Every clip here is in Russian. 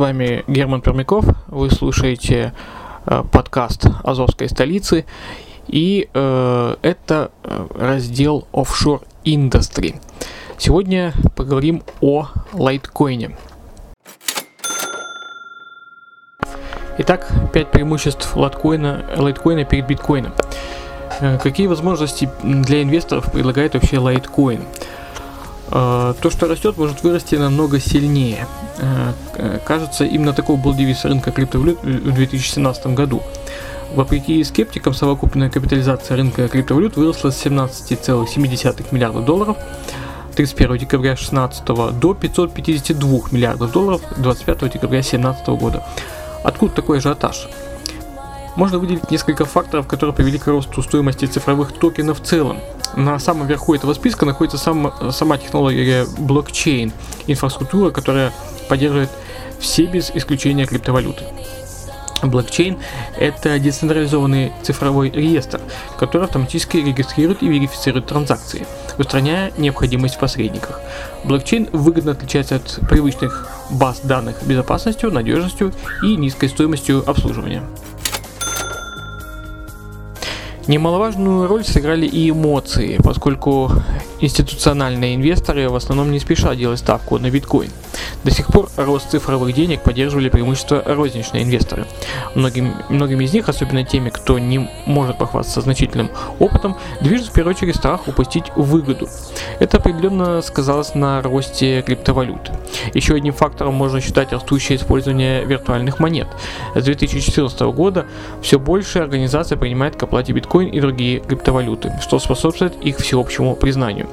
Вами Герман Пермяков, вы слушаете э, подкаст Азовской столицы, и э, это э, раздел Offshore Industry. Сегодня поговорим о лайткоине. Итак, 5 преимуществ лайткоина, лайткоина перед биткоином. Э, Какие возможности для инвесторов предлагает вообще лайткоин? Э, То, что растет, может вырасти намного сильнее. Э, Кажется, именно такой был девиз рынка криптовалют в 2017 году. Вопреки скептикам, совокупная капитализация рынка криптовалют выросла с 17,7 миллиарда долларов 31 декабря 2016 до 552 миллиардов долларов 25 декабря 2017 года. Откуда такой ажиотаж? Можно выделить несколько факторов, которые привели к росту стоимости цифровых токенов в целом. На самом верху этого списка находится сам, сама технология блокчейн, инфраструктура, которая поддерживает все без исключения криптовалюты. Блокчейн – это децентрализованный цифровой реестр, который автоматически регистрирует и верифицирует транзакции, устраняя необходимость в посредниках. Блокчейн выгодно отличается от привычных баз данных безопасностью, надежностью и низкой стоимостью обслуживания. Немаловажную роль сыграли и эмоции, поскольку институциональные инвесторы в основном не спешат делать ставку на биткоин. До сих пор рост цифровых денег поддерживали преимущество розничные инвесторы. Многим, многими из них, особенно теми, кто не может похвастаться значительным опытом, движет в первую очередь страх упустить выгоду. Это определенно сказалось на росте криптовалют. Еще одним фактором можно считать растущее использование виртуальных монет. С 2014 года все больше организаций принимает к оплате биткоин и другие криптовалюты, что способствует их всеобщему признанию.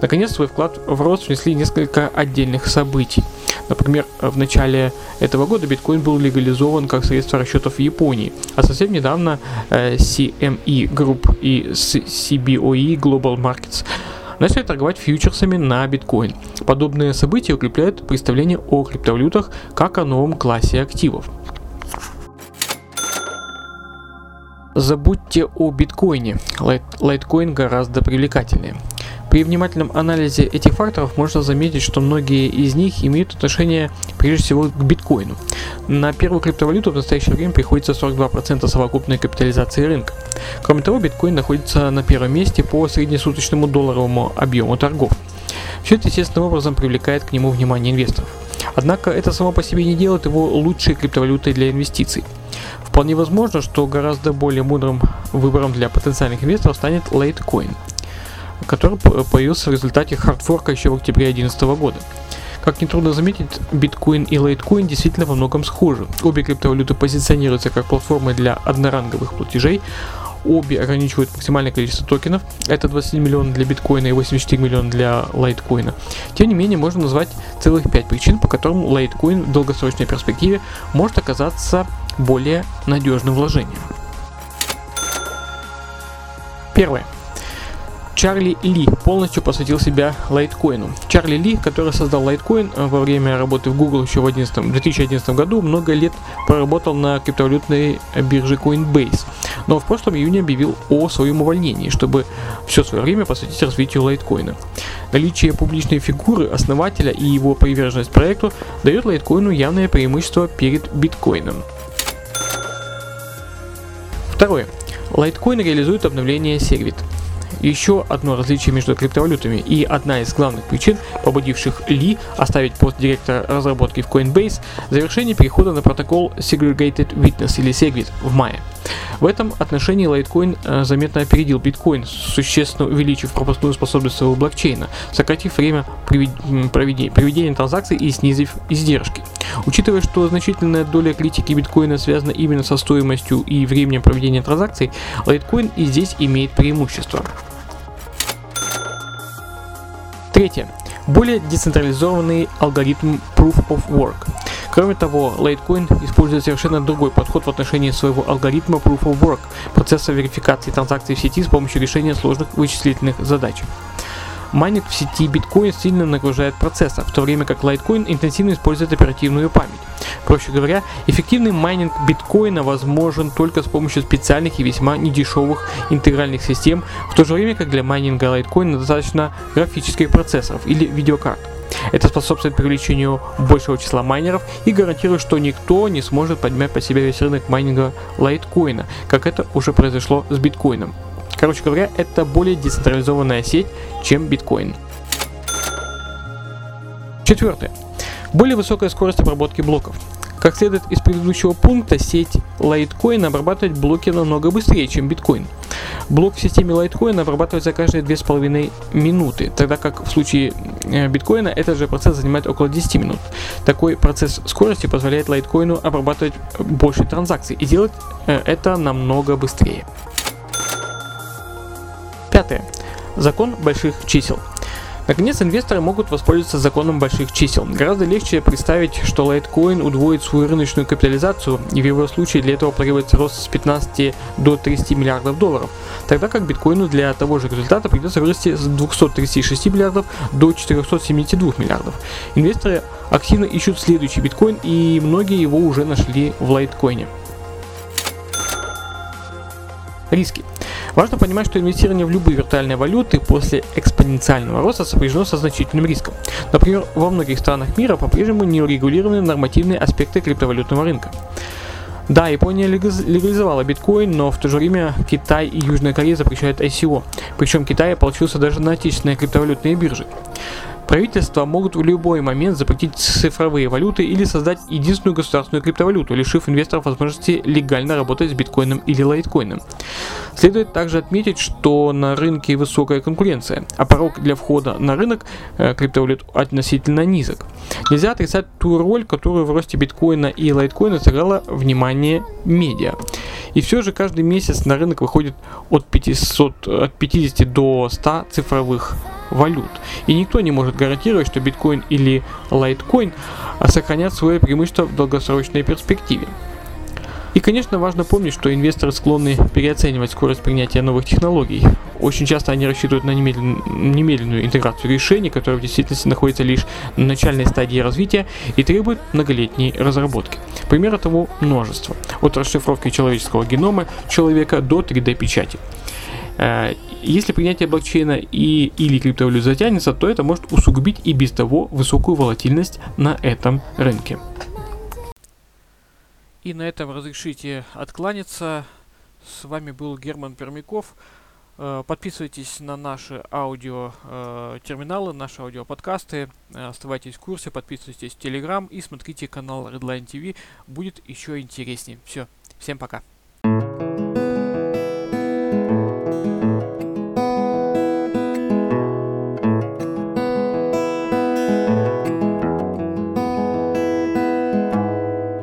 Наконец, свой вклад в рост внесли несколько отдельных событий. Например, в начале этого года биткоин был легализован как средство расчетов в Японии, а совсем недавно э, CME Group и CBOE Global Markets начали торговать фьючерсами на биткоин. Подобные события укрепляют представление о криптовалютах как о новом классе активов. Забудьте о биткоине. Лайт, лайткоин гораздо привлекательнее. При внимательном анализе этих факторов можно заметить, что многие из них имеют отношение прежде всего к биткоину. На первую криптовалюту в настоящее время приходится 42% совокупной капитализации рынка. Кроме того, биткоин находится на первом месте по среднесуточному долларовому объему торгов. Все это естественным образом привлекает к нему внимание инвесторов. Однако это само по себе не делает его лучшей криптовалютой для инвестиций. Вполне возможно, что гораздо более мудрым выбором для потенциальных инвесторов станет Litecoin, который появился в результате хардфорка еще в октябре 2011 года. Как нетрудно заметить, биткоин и лайткоин действительно во многом схожи. Обе криптовалюты позиционируются как платформы для одноранговых платежей, обе ограничивают максимальное количество токенов, это 21 миллионов для биткоина и 84 миллиона для лайткоина. Тем не менее, можно назвать целых 5 причин, по которым лайткоин в долгосрочной перспективе может оказаться более надежным вложением. Первое. Чарли Ли полностью посвятил себя лайткоину. Чарли Ли, который создал лайткоин во время работы в Google еще в 11, 2011 году, много лет проработал на криптовалютной бирже Coinbase. Но в прошлом июне объявил о своем увольнении, чтобы все свое время посвятить развитию лайткоина. Наличие публичной фигуры основателя и его приверженность проекту дает лайткоину явное преимущество перед биткоином. Второе. Лайткоин реализует обновление Segwit еще одно различие между криптовалютами и одна из главных причин, побудивших Ли оставить пост директора разработки в Coinbase, завершение перехода на протокол Segregated Witness или SegWit в мае. В этом отношении Litecoin э, заметно опередил биткоин, существенно увеличив пропускную способность своего блокчейна, сократив время проведения, проведения транзакций и снизив издержки. Учитывая, что значительная доля критики биткоина связана именно со стоимостью и временем проведения транзакций, Litecoin и здесь имеет преимущество. Третье. Более децентрализованный алгоритм Proof of Work. Кроме того, Litecoin использует совершенно другой подход в отношении своего алгоритма Proof of Work, процесса верификации транзакций в сети с помощью решения сложных вычислительных задач. Майнинг в сети биткоин сильно нагружает процессор, в то время как Litecoin интенсивно использует оперативную память. Проще говоря, эффективный майнинг биткоина возможен только с помощью специальных и весьма недешевых интегральных систем, в то же время как для майнинга Litecoin достаточно графических процессоров или видеокарт. Это способствует привлечению большего числа майнеров и гарантирует, что никто не сможет подмять под себя весь рынок майнинга лайткоина, как это уже произошло с биткоином. Короче говоря, это более децентрализованная сеть, чем биткоин. Четвертое. Более высокая скорость обработки блоков. Как следует из предыдущего пункта, сеть Litecoin обрабатывает блоки намного быстрее, чем биткоин. Блок в системе Litecoin обрабатывается каждые 2,5 минуты, тогда как в случае э, биткоина этот же процесс занимает около 10 минут. Такой процесс скорости позволяет Litecoin обрабатывать больше транзакций и делать э, это намного быстрее. Пятое. Закон больших чисел. Наконец, инвесторы могут воспользоваться законом больших чисел. Гораздо легче представить, что Litecoin удвоит свою рыночную капитализацию, и в его случае для этого планируется рост с 15 до 30 миллиардов долларов, тогда как биткоину для того же результата придется вырасти с 236 миллиардов до 472 миллиардов. Инвесторы активно ищут следующий биткоин, и многие его уже нашли в Litecoin. Риски. Важно понимать, что инвестирование в любые виртуальные валюты после экспоненциального роста сопряжено со значительным риском. Например, во многих странах мира по-прежнему не урегулированы нормативные аспекты криптовалютного рынка. Да, Япония легализовала биткоин, но в то же время Китай и Южная Корея запрещают ICO. Причем Китай получился даже на отечественные криптовалютные биржи. Правительства могут в любой момент запретить цифровые валюты или создать единственную государственную криптовалюту, лишив инвесторов возможности легально работать с биткоином или лайткоином. Следует также отметить, что на рынке высокая конкуренция, а порог для входа на рынок э, криптовалют относительно низок. Нельзя отрицать ту роль, которую в росте биткоина и лайткоина сыграло внимание медиа. И все же каждый месяц на рынок выходит от, 500, от 50 до 100 цифровых валют. И никто не может гарантировать, что биткоин или лайткоин сохранят свое преимущество в долгосрочной перспективе. И, конечно, важно помнить, что инвесторы склонны переоценивать скорость принятия новых технологий. Очень часто они рассчитывают на немедлен... немедленную интеграцию решений, которые в действительности находятся лишь на начальной стадии развития и требуют многолетней разработки. Примеров того множество. От расшифровки человеческого генома человека до 3D-печати. Э, если принятие блокчейна и или криптовалют затянется, то это может усугубить и без того высокую волатильность на этом рынке. И на этом разрешите откланяться. С вами был Герман Пермяков. Э, подписывайтесь на наши аудио э, терминалы, наши аудиоподкасты. Оставайтесь в курсе, подписывайтесь в Telegram и смотрите канал Redline TV. Будет еще интереснее. Все, всем пока.